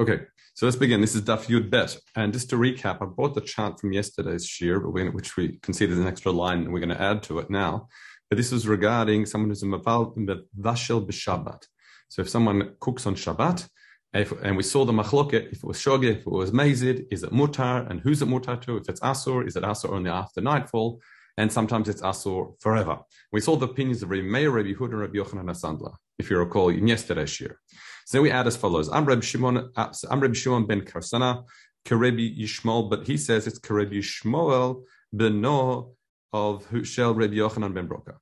Okay, so let's begin. This is Daf Yud Bet. And just to recap, I brought the chart from yesterday's shir, which we considered an extra line, and we're going to add to it now. But this was regarding someone who's a mavashel b'Shabbat. So if someone cooks on Shabbat, if, and we saw the machloket, if it was shoge, if it was mazid, is it mutar, and who's it mutar to? If it's asur, is it asur only after nightfall? And sometimes it's asur forever. We saw the opinions of Rabbi Meir, Rabbi Yehuda, and Rabbi Yochanan Asandla, if you recall, in yesterday's year. So we add as follows: Rabbi Shimon, I'm Rabbi Shimon ben Karsana, Karebi Yishmael, but he says it's Karebi Yishmael ben No of Shel Reb Yochanan ben Broka.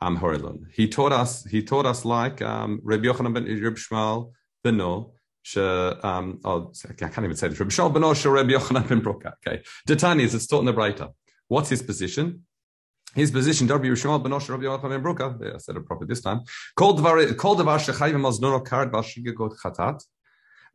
Um, Horelon. He taught us. He taught us like um, Rabbi Yochanan ben Rabbi Shmuel ben No. Um, oh, I can't even say this. Rabbi Shmuel ben No. Rabbi Yochanan ben Broka. Okay. Detani is it's taught in the Breita. What's his position? His position, Rabbi Yishmael ben Osher, Rabbi Yochanan ben Broka, I said it properly this time, called the called the shechayim maznono kard got chatat,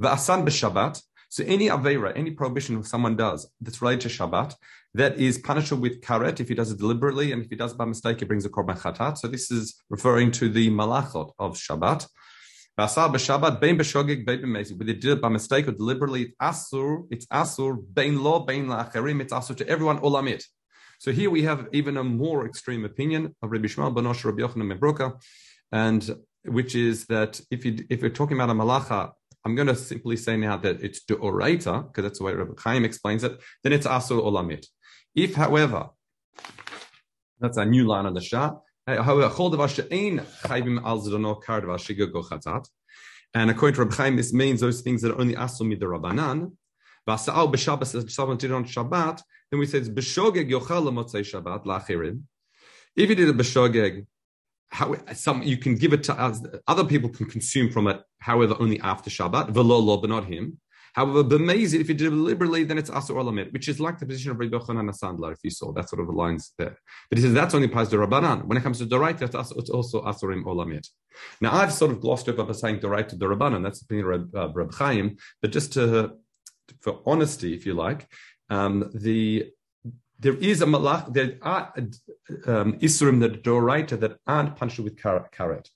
v'asan b'shabbat, so any avera, any prohibition someone does that's related to Shabbat, that is punishable with karet if he does it deliberately, and if he does it by mistake, he brings a korban chatat. So this is referring to the malachot of Shabbat. Basar b'Shabbat, bein b'shogeg, bein b'mezi. Whether they did it by mistake or deliberately, it's asur, it's asur, bein lo, bein la'acherim, it's asur to everyone, olamit. So here we have even a more extreme opinion of Rabbi Shmuel Banosh Rabbi Yochanan Membroka, and which is that if you if we're talking about a malacha, I'm going to simply say now that it's orator because that's the way Rabbi Chaim explains it. Then it's asur olamit. If, however, that's a new line on the shot. Eh, and according to Rabbi Chaim, this means those things that are only asur mid the rabbanan. Vasa'al b'Shabbos, someone did on Shabbat, then we say it's b'shogeg yochal l'motzei Shabbat lachirim. If you did a b'shogeg, how some you can give it to us, other people can consume from it, however, only after Shabbat, v'lo lo, but not him. However, b'mezid, if you did it deliberately, then it's asur olamit, which is like the position of Rabbi Yochanan Sandler, if you saw, that sort of aligns there. But he says that's only applies to Rabbanan. When it comes to Doraita, it's also asurim olamit. Now, I've sort of glossed over by saying Doraita to the Rabbanan, that's the opinion of Reb uh, Chaim, but just to, for honesty, if you like, um, the there is a malach, there are um, isurim that are doraita that aren't punctured with karet.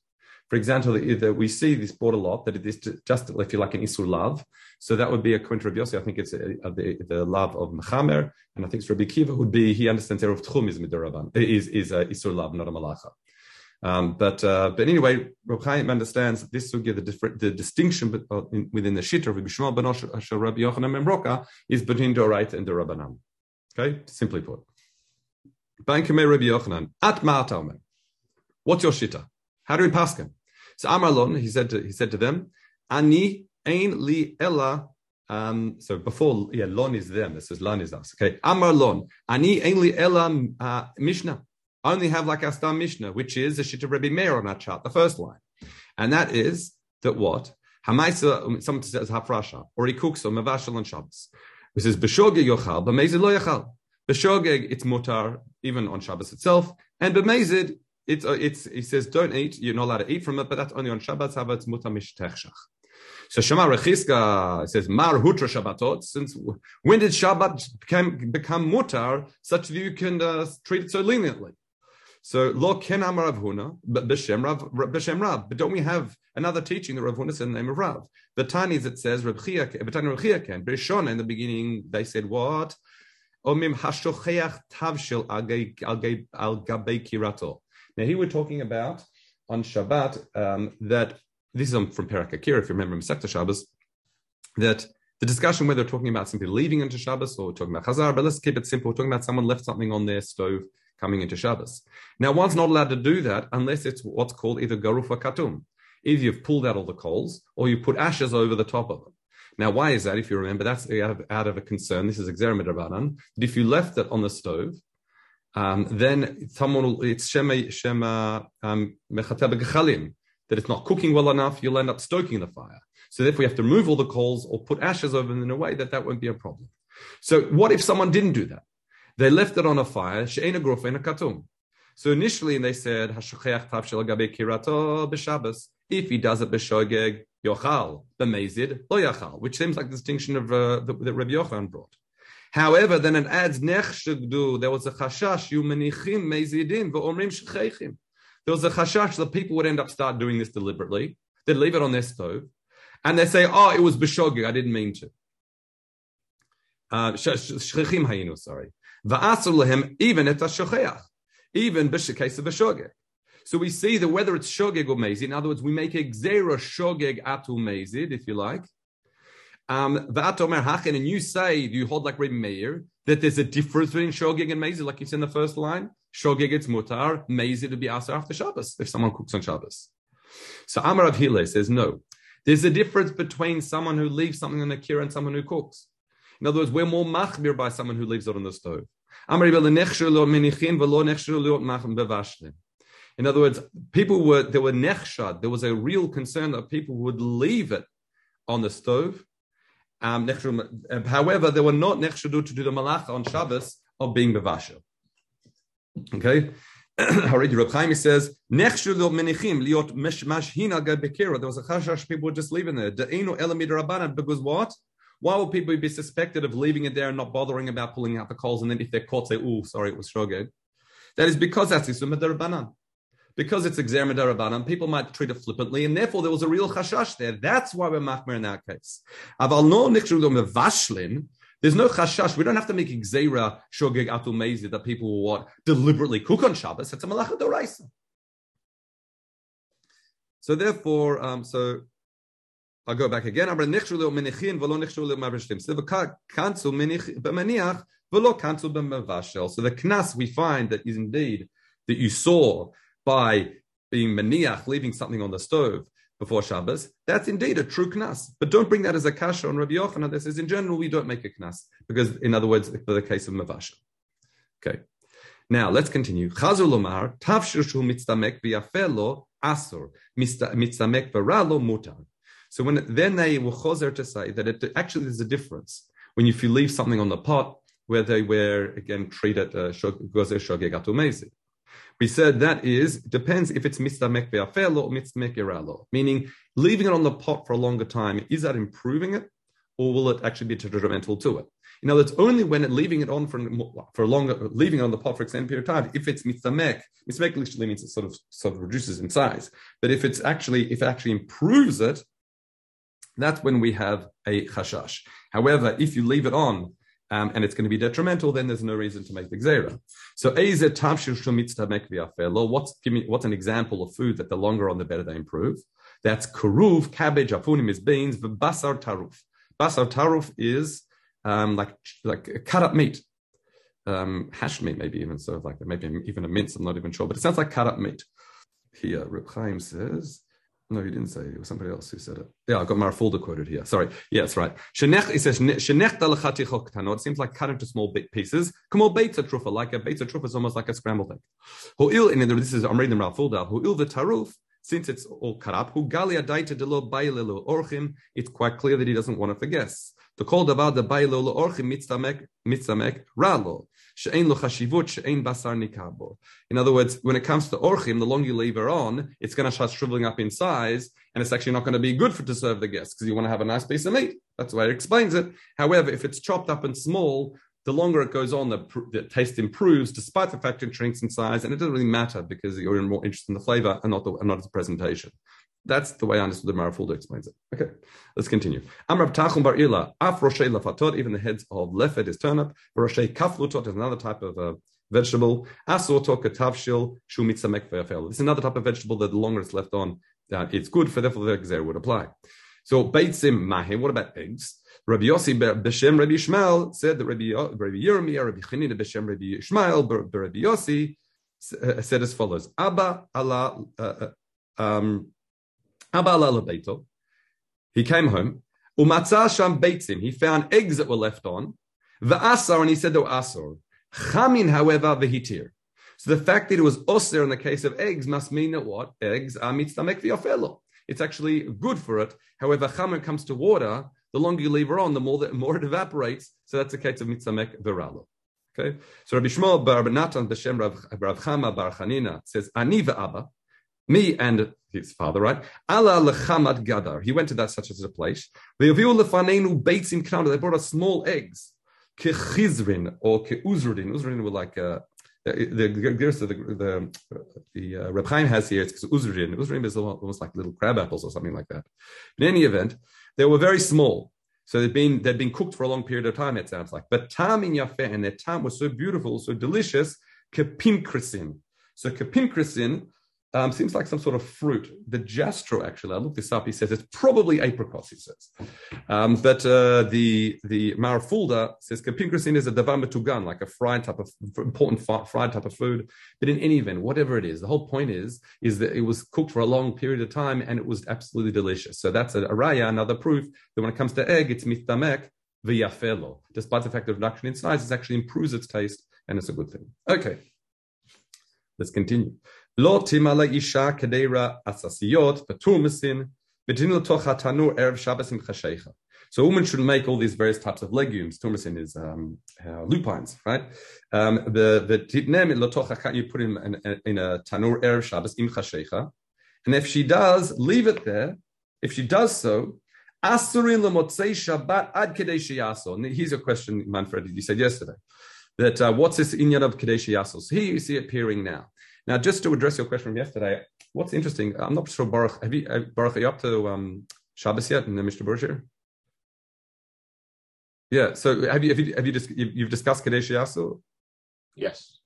For example, either we see this border lot that it is just if you like an isur love. So that would be a counter of Yossi. I think it's a, a, the, the love of Mechamer, and I think Rabbi Kiva would be he understands Erev Tchum is midoraban is is a isur love, not a malacha. Um, but uh, but anyway, Rabbi Chaim understands this will give the different the distinction uh, within the shita of Rabbi Shmuel ben Asher Rabbi Yochanan ben Broka is between Doraita and the Rabbanan. Okay, simply put. Bankame Rabbi Yochanan at Ma'atamer. What's your shita? How do we pass him? So Amarlon, he said to he said to them, Ani ein li ella. Um, so before, yeah, lon is them. This is lon is us. Okay, Amarlon, ani ein li ella uh, Mishnah. I only have like our star Mishnah, which is the Shita Rebbe Meir on our chart, the first line. And that is that what? Hamaisa, someone says hafrasha, or he cooks on mavashal on Shabbos. He says, B'shogeg yochal, b'mezid lo yochal. B'shogeg, it's mutar, even on Shabbos itself. And b'mezid, it's, uh, it's, he says, don't eat, you're not allowed to eat from it, but that's only on Shabbos, how it's mutar mishtechshach. So Shema Rechiska says, Mar Hutra Shabbatot, since when did Shabbat become, become mutar such that you can uh, treat it so leniently? So lo ken amar Rav Huna, but b'shem Rav, b'shem Rav. But don't we have another teaching that Rav Huna said in the name of Rav? The Tanis it says Rav Chia, Rav Chia ken. B'rishon in the beginning they said what? Omim hashocheach tavshil al gabei kirato. Now here we're talking about on Shabbat um, that this is from Perak Akira, if you remember Masechta Shabbos, that the discussion whether we're talking about simply leaving into Shabbos or talking about Chazar, but let's keep it simple. We're talking about someone left something on their stove coming into Shabbos. Now, one's not allowed to do that unless it's what's called either garufa katum. Either you've pulled out all the coals or you put ashes over the top of them. Now, why is that? If you remember, that's out of, out of a concern. This is exerim that if you left it on the stove, um, then someone will, it's shema shema um, that it's not cooking well enough. You'll end up stoking the fire. So therefore, you have to remove all the coals or put ashes over them in a way that that won't be a problem. So what if someone didn't do that? They left it on a fire, she'ena a katum. So initially they said, kirato b'Shabbos. If he does it b'shogeg, yochal, b'mezid, lo yachal, which seems like the distinction of uh, that, that Rabbi Yochanan brought. However, then it adds nech shegdu. There was a chashash you menichim mezidin v'omrim shecheichim. There was a chashash that people would end up start doing this deliberately. They'd leave it on their stove, and they say, oh, it was b'shogeg, I didn't mean to. Uh, shchechim hayinu, sorry. Va'asur lehem even et shocheach, even b'shekes of b'shogeg. So we see that whether it's shogeg or mezid, in other words, we make a gzera shogeg atu mezid, if you like. Um, and you say, you hold like Rabbi Meir, that there's a difference between shogeg and mezid, like you said in the first line. Shogeg it's mutar, mezid would be asked after Shabbos, if someone cooks on Shabbos. So Amar of Hile says, no. There's a difference between someone who leaves something on the kira and someone who cooks. In other words, we're more machmir by someone who leaves it on the stove. In other words, people were there were nechshad. There was a real concern that people would leave it on the stove. Um, however, they were not nechshadu to do the malach on Shabbos of being bevasher. Okay. Already Reb Chaim says, Nechshulu menichim liot mashhin al. There was a chashash people were just leaving there. Elamid. Because what? Why would people be suspected of leaving it there and not bothering about pulling out the coals? And then if they're caught, say, oh, sorry, it was shogeg. That is because that's Isum Rabbanan because it's exer Rabbanan, people might treat it flippantly, and therefore there was a real chashash there. That's why we're machmer in that case. Aval no mevashlin. There's no chashash. We don't have to make exera shogeg atul mezi that people will what deliberately cook on Shabbos. It's a malacha doraisa. So therefore, um, so I'll go back again. So the knas we find that is indeed that you saw by being maniach, leaving something on the stove before Shabbos, that's indeed a true knas. But don't bring that as a kasha on Rabbi Yochanan. This is in general, we don't make a knas because, in other words, for the case of mavasha. Okay. Now let's continue. Chazul lomar tavshushu mitzdamek v'yafelo asur mitzdamek v'ralo mutar. So when then they were choser to say that it actually there's a difference when if you leave something on the pot where they were again treated uh, gozer shogegatu mezi. We said that is depends if it's mitzdamek ve'afelo or mitzdamek iralo, meaning leaving it on the pot for a longer time. Is that improving it, or will it actually be detrimental to it? You know, it's only when it, leaving it on for for longer, leaving it on the pot for extended period of time. If it's mitzdamek, mitzdamek literally means it sort of sort of reduces in size. But if it's actually if it actually improves it, that's when we have a chashash. However, if you leave it on um, and it's going to be detrimental, then there's no reason to make the gzera. So, what's give me what's an example of food that the longer on the better they improve? That's karuv, cabbage, afunim is beans, basar taruf. Basar taruf is um, like like cut up meat, um, hash meat, maybe even sort of like maybe even a mince. I'm not even sure, but it sounds like cut up meat. Here, Reb Chaim says no, he didn't say it. It was somebody else who said it. Yeah, I got Marafulda quoted here. Sorry. Yes, right. It says, It seems like cut into small pieces. On, beta trufa, like a beta trufa is almost like a scrambled egg. Hu'il, and this is, I'm reading Marafulda. Hu'il the taruf, since it's all cut up, who galia daita de lo orchim, it's quite clear that he doesn't want it for guests. To call davar the bailo orchim mitzamek mitzamek ralo. In other words, when it comes to orchim, the longer you leave her on, it's going to start shriveling up in size, and it's actually not going to be good for to serve the guests because you want to have a nice piece of meat. That's the way it explains it. However, if it's chopped up and small, the longer it goes on, the, the, taste improves, despite the fact it shrinks in size, and it doesn't really matter because you're more interested in the flavor and not the, and not the presentation. That's the way I understood the Marafulda explains it. Okay, let's continue. Amrab Tachum Bar Ila, Af Roshei Lafatot, even the heads of Lefed is turnip. Roshei Kaflutot is another type of uh, vegetable. Asoto Katavshil Shumitzamek Ve'afel. Is another type of vegetable that the longer it's left on, uh, it's good for, therefore the Gzer would apply. So Beitzim Mahim, what about eggs? Rabbi Yossi Beshem Rabbi Ishmael said that Rabbi, Rabbi Yirmiyah, Rabbi Chanina Beshem Rabbi Ishmael, Rabbi Yossi uh, said as follows: Abba Allah. Uh, uh um, he came home. sham beitzim. He found eggs that were left on. V'asar, and he said they were asor. Chamin, however, v'hitir. So the fact that it was osir in the case of eggs must mean that what? Eggs are mitzdamek v'yofelo. It's actually good for it. However, chamin comes to water, the longer you leave it on, the more, the more it evaporates. So that's the case of mitzamek v'ralo. Okay. So Rabbi Shmuel bar Natan b'shem Rav Chama bar Chanina says, Ani v'abba, me and his father, right? Allah lechamad gadar. He went to that such as a place. They baked him crowned. They brought us small eggs. Kechizrin or keuzradin. Uzradin were like uh, the the the, the, the uh, Reb Chaim has here it's uzrin. Uzrin is almost like little crab apples or something like that. In any event, they were very small. So they'd been they'd been cooked for a long period of time. It sounds like, but tam in yafeh and their tam was so beautiful, so delicious. Kepimkrisin. So kepimkrisin um, seems like some sort of fruit. The Jastrow, actually, I looked this up. He says it's probably apricots. He says, um, but uh, the the Marafulda says kapinkrasin is a davar metugan, like a fried type of important fried type of food. But in any event, whatever it is, the whole point is is that it was cooked for a long period of time and it was absolutely delicious. So that's a, a raya, another proof that when it comes to egg, it's mitamek v'yafelo. Despite the fact of reduction in size, it actually improves its taste and it's a good thing. Okay, let's continue. לא תימא אישה כדירה עששיות, פטור מסין, ותינו לתוך התנור ערב שבס עם חשיכה. So a woman should make all these various types of legumes. Turmesin is um, uh, lupines, right? Um, the the titnem lotocha you put in, in, in a tanur erev Shabbos im chashecha, and if she does, leave it there. If she does so, asurin lemotzei Shabbat ad kadesh yaso. And here's a question, Manfred, you said yesterday that uh, what's this inyan of kadesh yaso? So here you see it appearing now. Now, just to address your question from yesterday, what's interesting, I'm not sure, Baruch, have you, uh, Baruch, are you up to um, Shabbos yet in the Mishnah? Yeah, so have you, have you, have you, just, you've discussed Kadesh Yasu? Yes.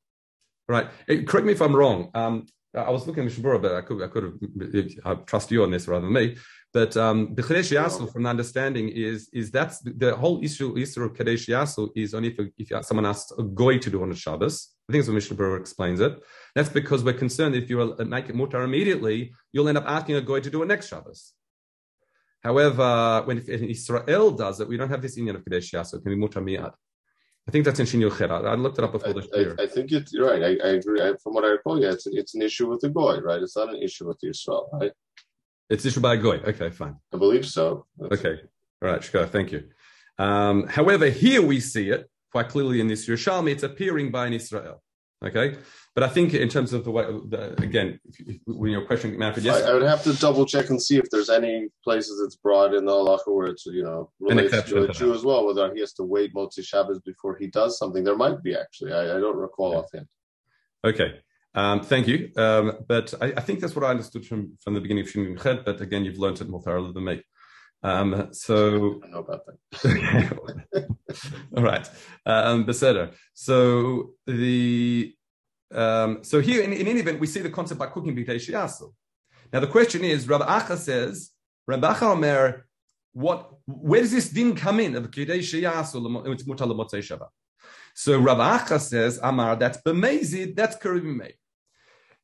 Right. Hey, correct me if I'm wrong. Um, I was looking at Mishnah but I could, I could have, I trust you on this rather than me. But um, the Kadesh Yasu, from the understanding, is is that's the whole issue, issue of Kadesh Yasu is only if, if someone asks a goy to do on a Shabbos. I think it's what Mishnah Berurah explains it. That's because we're concerned if you make it mutar immediately, you'll end up asking a goy to do it next Shabbos. However, when Israel does it, we don't have this Indian of Kadesh so It can be mutar miyad. I think that's in Shin Yochid. I, looked it up before the year. I, I, think it's right. I, I agree. I, from what I recall, yeah, it's, it's an issue with the goy, right? It's not an issue with the Israel, right? It's issue by a goy. Okay, fine. I believe so. That's okay. All right, Shkar, thank you. Um, however, here we see it quite clearly in this Yerushalmi. It's appearing by an Israel. Okay, but I think in terms of the way, the, again, if, when your question, Manfred, yes, I, I, would have to double check and see if there's any places it's brought in the halacha where it's you know relates to a Jew as well, whether he has to wait Motzi Shabbos before he does something. There might be actually. I, I don't recall yeah. offhand. Okay. Um, thank you. Um, but I, I, think that's what I understood from, from the beginning of Shin but again, you've learned it more thoroughly than me. Um, so I know about that. All right, um, Beseder. So the um, so here in, in any event we see the concept by cooking b'tei shiasu. Now the question is, Rabbi Acha says, Rabbi Acha Omer, what? Where does this din come in of b'tei shiasu? It's mutal Shabbat. So Rabbi Acha says, Amar, that's b'mezid, that's karibimei.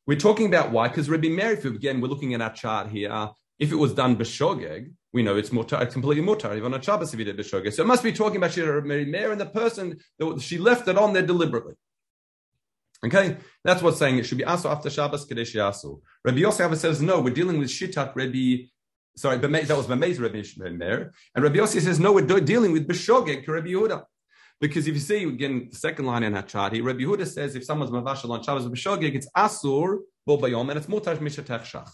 We're talking about why, because Rabbi Meir, again, we're looking at our chart here. If it was done b'shogeg, we know it's mutar, it's completely mutar, even on a Shabbos if you did b'shogeg. So it must be talking about Rabbi Meir and the person that she left it on there deliberately. Okay, that's what's saying it should be asu after Shabbos kadesh yasu. Rabbi Yossi says no, we're dealing with shitat Rabbi. Sorry, but that was Bameiz Rabbi Meir, and Rabbi Yossi says no, we're dealing with b'shogeg Rabbi Yehuda. Because if you see again the second line in here, Rabbi Yehuda says if someone's mavashal on Shabbos it's asur bo bayom and it's mutar mishatech shach.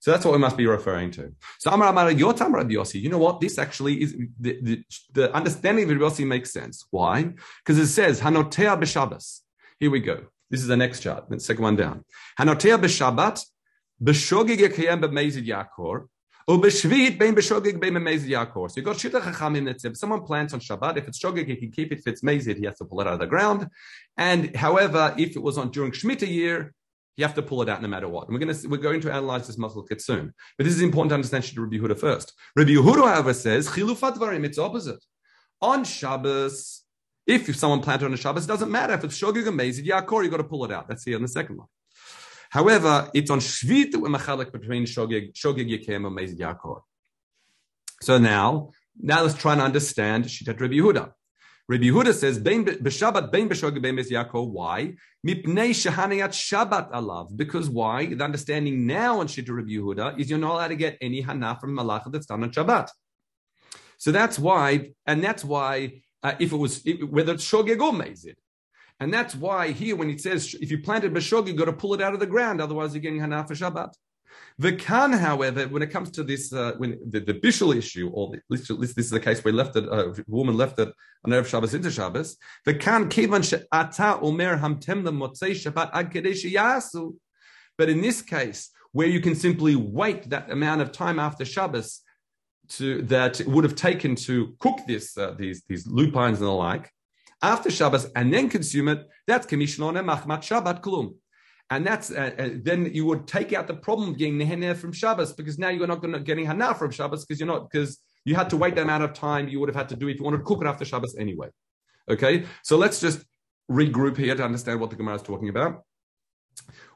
So that's what we must be referring to. So Amar Amar Yotam Rabbi Yossi. You know what? This actually is the, the, the understanding of Rabbi Yossi makes sense. Why? Because it says Hanotea b'Shabbos. Here we go. This is the next chart, the second one down. Hanotea b'Shabbat b'shogig yekayem b'mezid yakor. So you got shita chachamim that says someone plants on Shabbat. If it's shogig, he can keep it. If it's mezid, he has to pull it out of the ground. And however, if it was on during Shemitah year, you have to pull it out no matter what. And we're going to we're going to analyze this muscle kit soon. But this is important to understand Shita Rabbi Yehuda first. Rabbi Yehuda, however, says chilufat varim. It's opposite. On Shabbos, if someone planted on a Shabbos, it doesn't matter. If it's Shogig Amazid Yakor, you got to pull it out. That's here in the second one. However, it's on Shvit that we're machalik between Shogig, Shogig Yakim and Mazid Yakor. So now, now let's try and understand Shitat Rabbi Yehuda. Rabbi Yehuda says, "B'Shabbat bein b'shogeg bein Yaakov." Why? Mipnei shehaniyat Shabbat alav. Because why? The understanding now on Shita Rabbi Yehuda is you're not allowed to get any hana from malacha that's done on Shabbat. So that's why, and that's why uh, if it was if, whether it's shogeg or mezid. And that's why here, when it says if you planted b'shogeg, you got to pull it out of the ground, otherwise you're getting hana for Shabbat. The can, however, when it comes to this, uh, when the, the bishul issue, or the, least this is the case where left it, uh, a woman left it on Erev Shabbos into Shabbos, the kivan she'ata omer hamtem motzei Shabbat ad yasu. But in this case, where you can simply wait that amount of time after Shabbos to that it would have taken to cook this, uh, these these lupines and the like, after Shabbos and then consume it, that's commission on a machmat Shabbat klum. And that's uh, uh, then you would take out the problem of getting neheneh from Shabbos because now you're not going to getting hana from Shabbos because you're not because you had to wait that amount of time you would have had to do if you wanted to cook it after Shabbos anyway. Okay, so let's just regroup here to understand what the Gemara is talking about.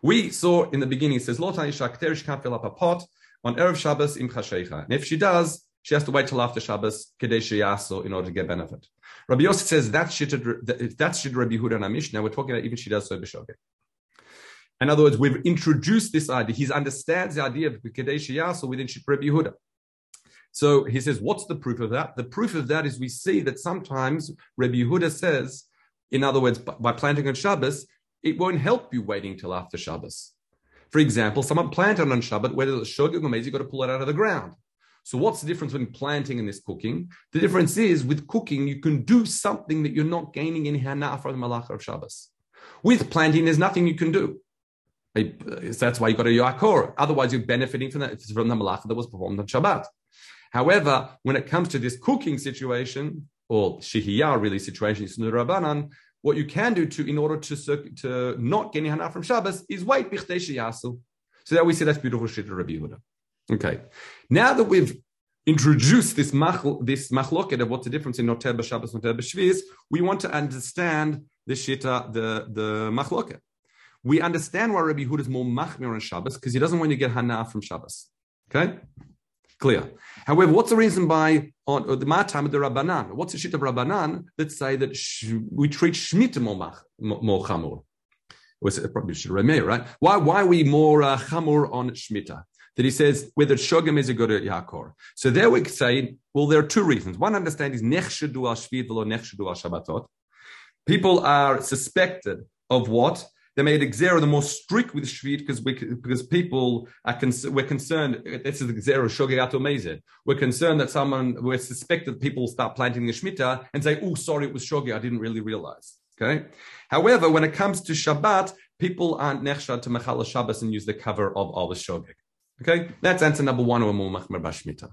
We saw in the beginning it says Lot Shakterish can't fill up a pot on erev Shabbos im and if she does, she has to wait till after Shabbos kadesh yaso in order to get benefit. Rabbi Yosef says that's shit. That's shit Rabbi Huda and Mishnah. We're talking about even she does so b'shogeg. In other words, we've introduced this idea. He understands the idea of Kadesh Yasu within Rabbi Yehuda. So he says, what's the proof of that? The proof of that is we see that sometimes Rabbi Yehuda says, in other words, by planting on Shabbos, it won't help you waiting till after Shabbos. For example, someone planted on Shabbat, whether it's shogeg or maize, you've got to pull it out of the ground. So what's the difference between planting and this cooking? The difference is with cooking, you can do something that you're not gaining in hana from the malach of Shabbos. With planting, there's nothing you can do. That's why you got a yakor. Otherwise, you're benefiting from that from the malacha that was performed on Shabbat. However, when it comes to this cooking situation or shihiyah really situation, it's rabbanan, what you can do to in order to to not get any hana from Shabbos is wait bichtei shiyasu. So that we see that's beautiful shit Rabbi Yehuda. Okay, now that we've introduced this this machloket of what's the difference in noter b'Shabbos noter b'Shvius, we want to understand the shita, the the machloket we understand why Rabbi Yehuda is more machmir on Shabbos because he doesn't want to get hana from Shabbos. Okay, clear. However, what's the reason by on uh, the matam of the Rabbanan? What's the shit of Rabbanan that say that sh- we treat Shemitah more mach, more chamur? Was uh, probably should right? Why why are we more uh, chamur on Shemitah? That he says whether shogam is a good uh, yakor. So there we say, well, there are two reasons. One understand is nechshedu al v'lo nechshedu al shabbatot. People are suspected of what they made Xera the more strict with Shvit because we, because people are we're concerned. This is Xera Shogayato. We're concerned that someone we're suspected that people start planting the Shemitah and say, "Oh, sorry, it was Shogi. I didn't really realize." Okay. However, when it comes to Shabbat, people aren't nechshad to Mechala Shabbos and use the cover of all the Shogeg. Okay, that's answer number one. Or more machmer bashmita.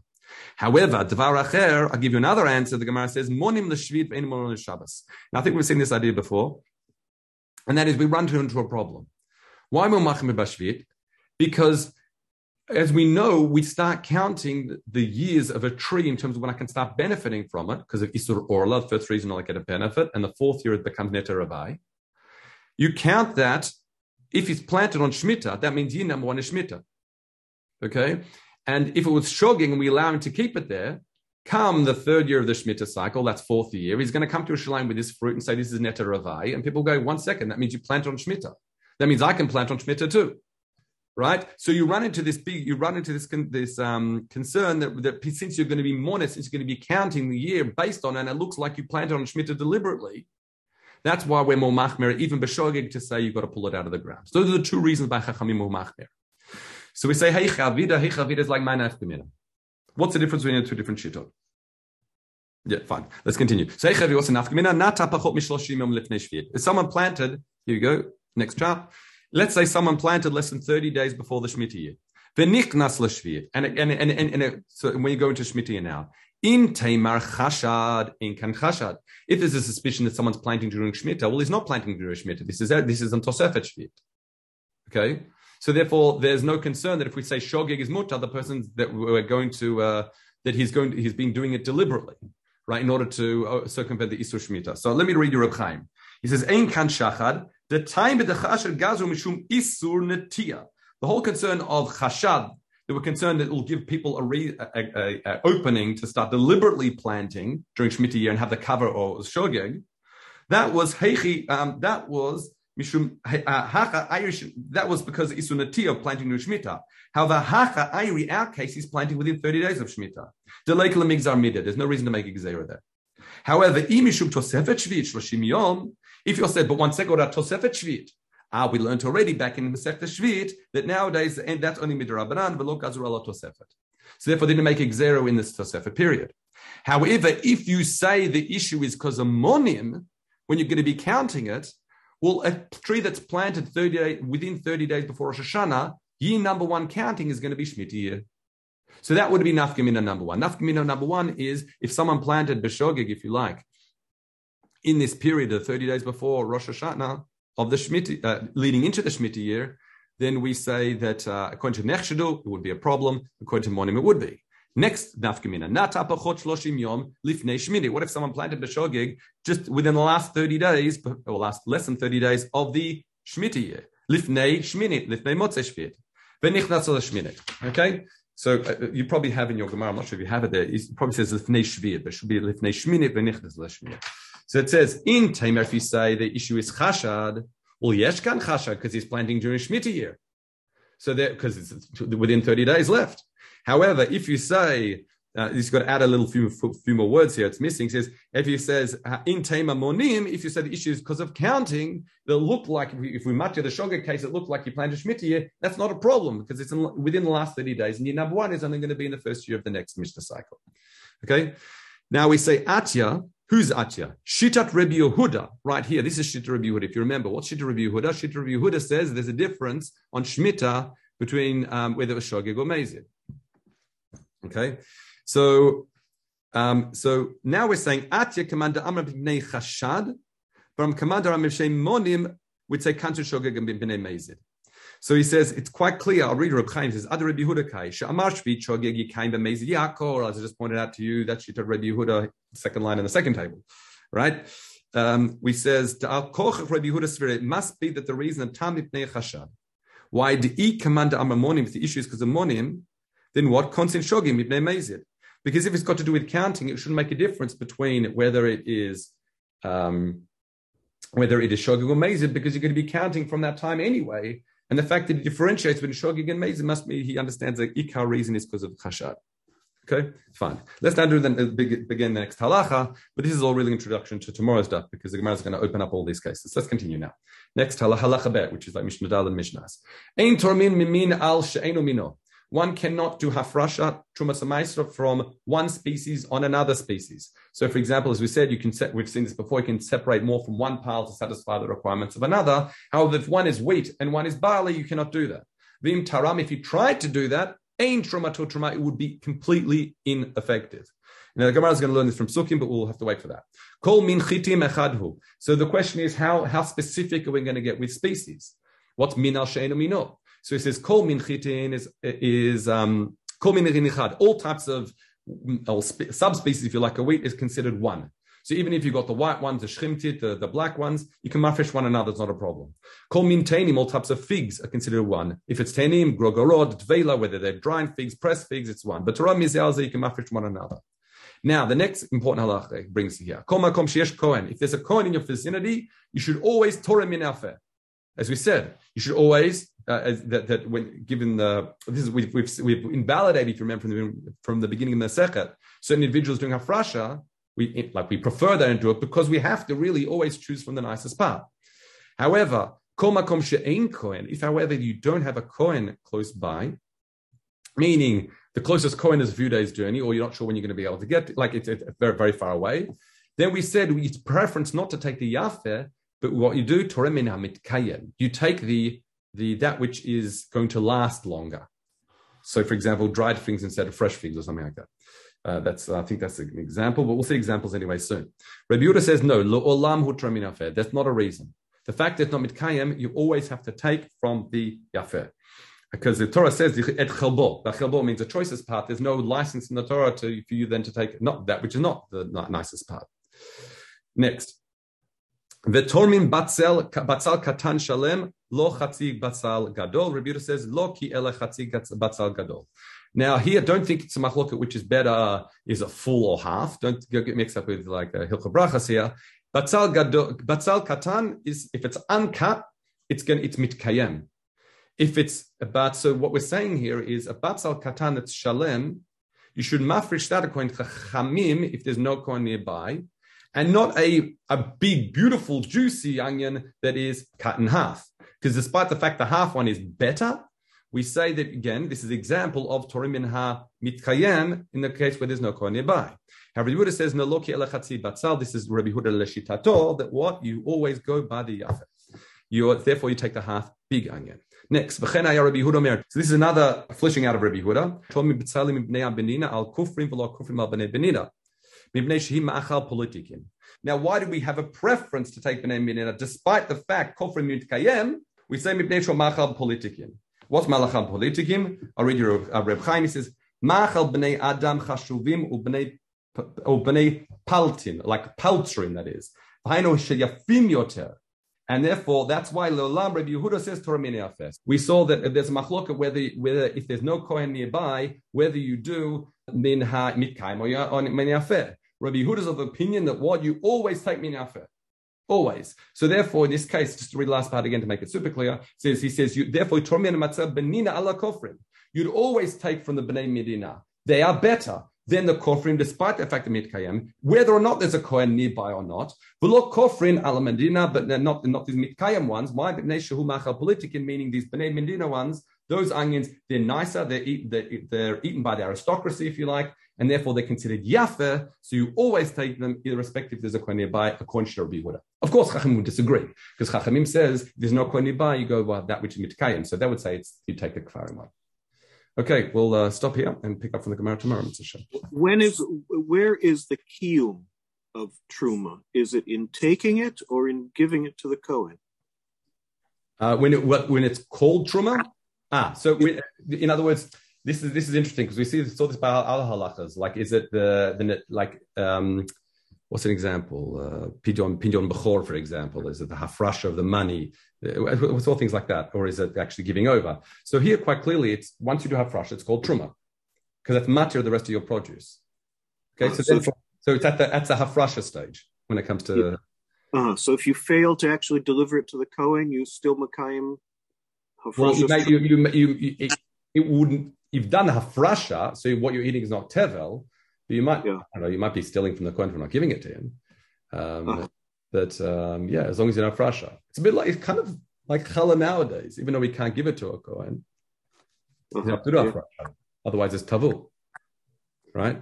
However, Dvar Acher, I'll give you another answer. The Gemara says, Monim l'shvit ve'en monim Shabbos. Now, I think we've seen this idea before. And that is we run into a problem. Why Mumachim Bashvit? Because as we know, we start counting the years of a tree in terms of when I can start benefiting from it, because of Isur Orla, first reason I get a benefit, and the fourth year it becomes Neta Rabbi. You count that if it's planted on Shemitah, that means year number one is Shemitah. Okay? And if it was shogging and we allow him to keep it there, Come the third year of the Shemitah cycle, that's fourth year, he's going to come to a shalom with this fruit and say, This is Neta Ravai. And people go, One second, that means you plant on Shemitah. That means I can plant on Shemitah too. Right? So you run into this big, you run into this this um, concern that, that since you're going to be monist, since you're going to be counting the year based on, and it looks like you planted on Shemitah deliberately, that's why we're more machmer, even b'shogeg to say you've got to pull it out of the ground. So those are the two reasons by chachamim more machmer. So we say, hey chavida, hey chavida is like my nafkamina. What's the difference between the two different shittot? Yeah, fine. Let's continue. If someone planted, here you go, next chart. Let's say someone planted less than 30 days before the Shemitah year. And, and, and, and, and, and so when you go into Shemitah now, in Tamar Chashad, in Kan Chashad. If there's a suspicion that someone's planting during Shemitah, well, he's not planting during Shemitah. This is this is on Tosefet Shvit. Okay, so therefore, there's no concern that if we say shogeg is mutar, the person that we're going to uh, that he's going to, he's been doing it deliberately, right, in order to uh, circumvent the isur shmita. So let me read you Reb Chaim. He says, "Ein kan shachad the time gazu mishum isur netia." The whole concern of chashad they were concerned that it will give people a, re, a, a, a, opening to start deliberately planting during Shemitah year and have the cover or shogeg. That was heichi. Um, that was Mishum hacha Irish. That was because isunati of planting new shmita. However, hacha Iri, our case, is planting within thirty days of shmita. Delay migzar mida. There's no reason to make a there. However, imishum tosefet shvit yom. If you said, but one second, tosefet shvit. Ah, we learned already back in Masech Shvit that nowadays and that's only midrabanan, but lo gazur tosefet. So therefore, they didn't make zero in this tosefet period. However, if you say the issue is because of monim, when you're going to be counting it, well, a tree that's planted 30 days, within 30 days before Rosh Hashanah, year number one counting is going to be Shemitah year. So that would be nafkamina number one. Nafkamina number one is if someone planted beshogig, if you like, in this period of 30 days before Rosh Hashanah of the Shemitah, uh, leading into the Shemitah year, then we say that uh, according to Nechshadu, it would be a problem. According to Monim, it would be. Next nafkamina, nata pachot shloshim yom lifnei shmini. What if someone planted the shogig just within the last 30 days, or last less than 30 days of the Shemitah year? Lifnei shmini, lifnei motzei shvit. Venichnas shmini. Okay? So uh, you probably have in your Gemara, I'm not sure if you have it there, it probably says lifnei shvit, but should be lifnei shmini, venichnas shmini. So it says, in Tamer, if you say the issue is chashad, well, yeshkan chashad, because he's planting during Shemitah year. So that, because it's within 30 days left. However, if you say, uh, you've got to add a little few, few more words here. It's missing. It says if you says uh, in tema monim, if you say the issue is because of counting, they'll look like if we, match the shoga case, it looked like you planned a shmita year. That's not a problem because it's in, within the last thirty days, and year number one is only going to be in the first year of the next mishnah cycle. Okay. Now we say atya. Who's atya? Shitat Rebbe Yehuda. Right here. This is Shitat Rebbe Yehuda. If you remember, what's Shitat Rebbe Yehuda? Shitat Rebbe Yehuda says there's a difference on shmita between um, whether it was shogeg or mezid. Okay, so um, so now we're saying at Atya commander Amr b'nei Chashad, from commander Amr Monim would say Kantu Shogeg and b'nei Mezid. So he says it's quite clear. I'll read Reb Chaim. Says Adar Rabbi Yehuda Kai Sha'amar Shvi Shogeg Yikaim b'Mezid Yaakov. As I just pointed out to you, that's Shita Rabbi Yehuda, second line in the second table, right? Um, we says Rabbi Yehuda Spirit it must be that the reason Tam b'nei Chashad. Why the E commander Amr Monim? The issue is because the Monim, then what? Constant shogim ibn mezid. Because if it's got to do with counting, it shouldn't make a difference between whether it is um, whether it is shogig or mezid, because you're going to be counting from that time anyway. And the fact that he differentiates between shogig and mezid must be he understands the ikar reason is because of chashad. Okay, fine. Let's now do the uh, begin the next halacha, but this is all really introduction to tomorrow's daf because the Gemara is going to open up all these cases. Let's continue now. Next halacha, bet, which is like Mishnah Dal and Mishnahs. Ein tormin mimin al she'enu mino one cannot do hafrasha trumas from one species on another species. So, for example, as we said, you can we've seen this before, you can separate more from one pile to satisfy the requirements of another. However, if one is wheat and one is barley, you cannot do that. Vim taram, if you tried to do that, ain truma to truma, it would be completely ineffective. Now, the Gemara is going to learn this from Sukkim, but we'll have to wait for that. Kol min chitim echadhu. So the question is, how, how specific are we going to get with species? What's min al she'enu mino? So he says kol min chitin is is um, kol min nichad. All types of subspecies, if you like, a wheat is considered one. So even if you've got the white ones, the shrimtit, the, the black ones, you can mafish one another. It's not a problem. Kol min tenim, all types of figs are considered one. If it's tenim, grogorod, tvela, whether they're dried figs, pressed figs, it's one. But Torah mizalza, you can mafish one another. Now, the next important halacha brings here. Kol makom sheyesh kohen. If there's a kohen in your vicinity, you should always Torah min As we said, you should always uh, that, that when given the this is we've, we've, we've invalidated if you remember from the, from the beginning of the sechet certain individuals doing hafrasha we like we prefer that into it because we have to really always choose from the nicest part. However, if however you don't have a coin close by, meaning the closest coin is a few days journey, or you're not sure when you're going to be able to get, like it's, it's very very far away, then we said it's preference not to take the yafer, but what you do, Torah min hamitkayem, you take the the that which is going to last longer. So, for example, dried figs instead of fresh figs or something like that. Uh, that's I think that's an example, but we'll see examples anyway soon. Rabbi Yehuda says no, lo olam hutramin That's not a reason. The fact that it's not mitkayim, you always have to take from the yafer. Because the Torah says et chelbo. That chelbo means the choicest part. There's no license in the Torah to, for you then to take not that which is not the nicest part. Next, V'tormin batzel batzal katan shalem lo chatzi batzal gadol. Rabbi says lo ki ele chatzi batzal gadol. Now here, don't think it's a machloket which is better is a full or half. Don't get mixed up with like uh, a hilcha brachas here. Batzal gadol, batzal katan is if it's uncut, it's going it's mitkayem. If it's about so what we're saying here is a batzal katan that's shalem. You should mafresh that according to if there's no coin nearby and not a, a big, beautiful, juicy onion that is cut in half. Because despite the fact the half one is better, we say that again, this is an example of Torah minha mitkayem in the case where there's no Kohen nearby. Rabbi Yehuda says, no loki batzal. This is Rabbi Yehuda leshitato, that what? You always go by the yafet. You therefore you take the half big onion. Next, so this is another fleshing out of Rabbi Yehuda. Now, why do we have a preference to take bnei benina, despite the fact kofrim mitkayem? We say mibnei machal politikim. What's malachal politikim? I'll read you uh, Reb Chaim. He says, Machal b'nei adam chashuvim u'bnei paltin, like paltrin, that is. And therefore, that's why Leolam Rabbi Yehuda says Torah Afes. We saw that there's a machloka whether, whether if there's no Kohen nearby, whether you do min ha mitkaim or minyafer. Rabbi Yehuda's of the opinion that what you always take minyafer. Always. So therefore, in this case, just to read the last part again to make it super clear, says he says, you, therefore, benina ala kofrim. You'd always take from the Bnei Medina. They are better than the kofrim, despite the fact that mitkayim, whether or not there's a kohen nearby or not. V'lo kofrin ala Medina, but not, not these mitkayim ones. Why? Bnei shehu machal politikin, meaning these Bnei Medina ones, those onions, they're nicer, they're, eat, they're, they're eaten by the aristocracy, if you like, and therefore they're considered yafer. So you always take them, irrespective if there's a kohen nearby, according to Rabbi Yehuda. Of course, Chachamim would disagree because Chachamim says there's no kohen nearby, you go by that which is mitkayim. So that would say it's you take the kfarim one. Okay, we'll uh, stop here and pick up from the Gemara tomorrow. When is where is the kiyum of truma? Is it in taking it or in giving it to the kohen? Uh, when it when it's called truma. Ah, so we, in other words, this is this is interesting because we see saw this by other halachas. Like, is it the the like um, what's an example? Uh, pidyon pidyon bechor, for example, is it the hafrasha of the money? It's all things like that, or is it actually giving over? So here, quite clearly, it's once you do hafrasha, it's called truma because that's matter of the rest of your produce. Okay, so, so, so it's at the at the hafrasha stage when it comes to. Yeah. Uh, so if you fail to actually deliver it to the Kohen, you still Makayim Well, you, you, you, you, it, it wouldn't you've done hafrasha, so what you're eating is not tevel, but you might, yeah. I don't know, you might be stealing from the Kohen for not giving it to him. Um, uh-huh. But um, yeah, as long as you know frasha, it's a bit like it's kind of like challah nowadays. Even though we can't give it to a kohen, uh-huh. you have to do yeah. Otherwise, it's tavu, right?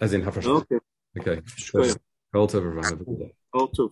As in hafrasha. Okay. Okay. All tov.